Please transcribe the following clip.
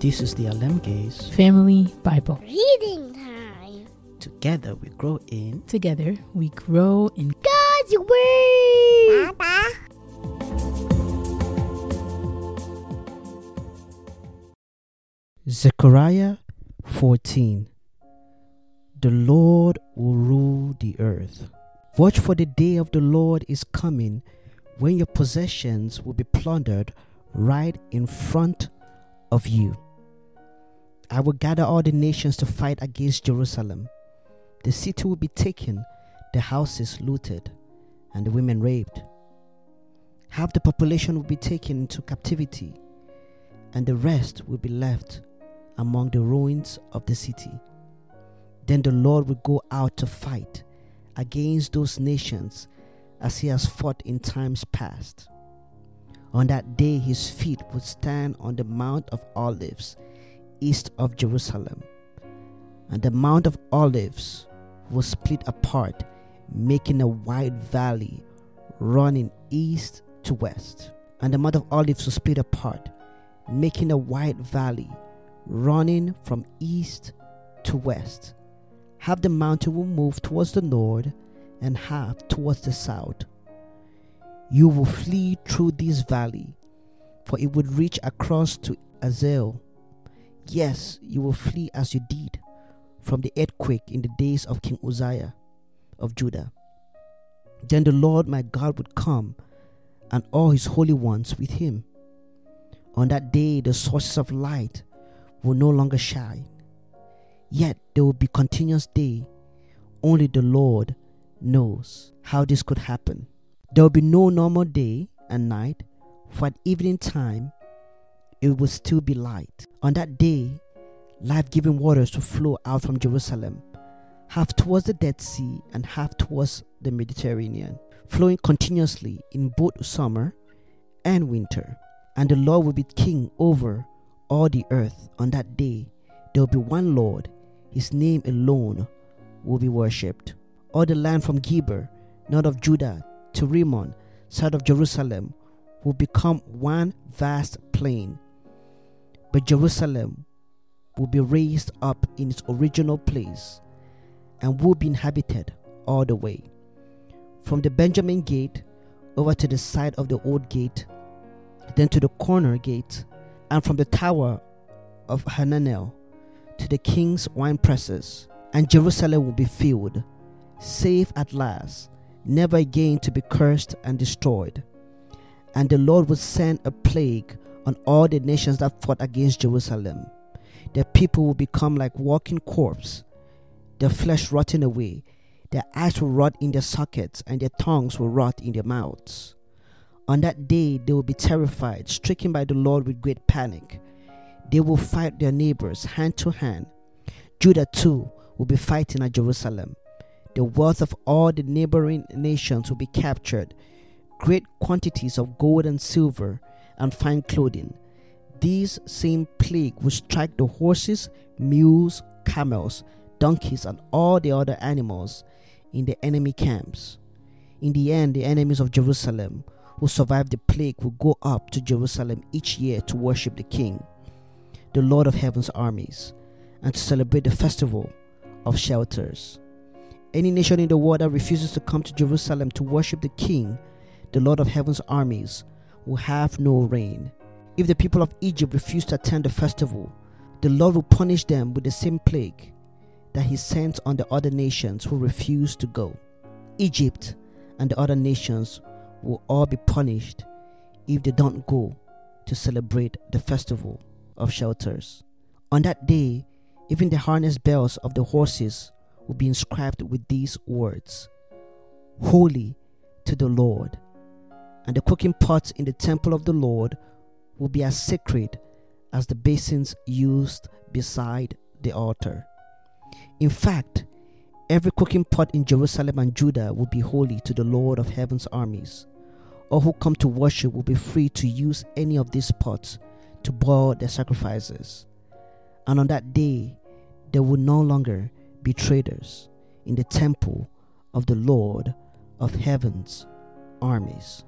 This is the Alem Gaze. Family Bible. Reading time. Together we grow in. Together we grow in God's Word. Papa. Zechariah 14. The Lord will rule the earth. Watch for the day of the Lord is coming when your possessions will be plundered right in front of you. I will gather all the nations to fight against Jerusalem. The city will be taken, the houses looted, and the women raped. Half the population will be taken into captivity, and the rest will be left among the ruins of the city. Then the Lord will go out to fight against those nations as he has fought in times past. On that day, his feet would stand on the Mount of Olives, east of Jerusalem. And the Mount of Olives was split apart, making a wide valley running east to west. And the Mount of Olives was split apart, making a wide valley running from east to west. Half the mountain will move towards the north, and half towards the south. You will flee through this valley, for it would reach across to Azal. Yes, you will flee as you did from the earthquake in the days of King Uzziah of Judah. Then the Lord my God would come, and all his holy ones with him. On that day, the sources of light will no longer shine. Yet there will be continuous day. Only the Lord knows how this could happen. There will be no normal day and night, for at evening time it will still be light. On that day, life giving waters will flow out from Jerusalem, half towards the Dead Sea and half towards the Mediterranean, flowing continuously in both summer and winter. And the Lord will be king over all the earth. On that day, there will be one Lord, his name alone will be worshipped. All the land from Geba, north of Judah, to Rimmon, south of Jerusalem, will become one vast plain. But Jerusalem will be raised up in its original place and will be inhabited all the way. From the Benjamin gate over to the side of the old gate, then to the corner gate, and from the tower of Hananel to the king's wine presses, and Jerusalem will be filled, safe at last, never again to be cursed and destroyed. And the Lord will send a plague on all the nations that fought against Jerusalem. Their people will become like walking corpses, their flesh rotting away, their eyes will rot in their sockets, and their tongues will rot in their mouths. On that day, they will be terrified, stricken by the Lord with great panic. They will fight their neighbors hand to hand. Judah too will be fighting at Jerusalem. The wealth of all the neighboring nations will be captured. Great quantities of gold and silver and fine clothing. These same plague will strike the horses, mules, camels, donkeys, and all the other animals in the enemy camps. In the end, the enemies of Jerusalem who survived the plague will go up to Jerusalem each year to worship the King, the Lord of heaven's armies, and to celebrate the festival of shelters. Any nation in the world that refuses to come to Jerusalem to worship the King, the Lord of heaven's armies, will have no rain. If the people of Egypt refuse to attend the festival, the Lord will punish them with the same plague that He sent on the other nations who refuse to go. Egypt and the other nations will all be punished if they don't go to celebrate the festival of shelters. On that day, even the harness bells of the horses will be inscribed with these words Holy to the Lord. And the cooking pots in the temple of the Lord will be as sacred as the basins used beside the altar. In fact, every cooking pot in Jerusalem and Judah will be holy to the Lord of heaven's armies. All who come to worship will be free to use any of these pots to boil their sacrifices. And on that day, there will no longer be traders in the temple of the Lord of heaven's armies.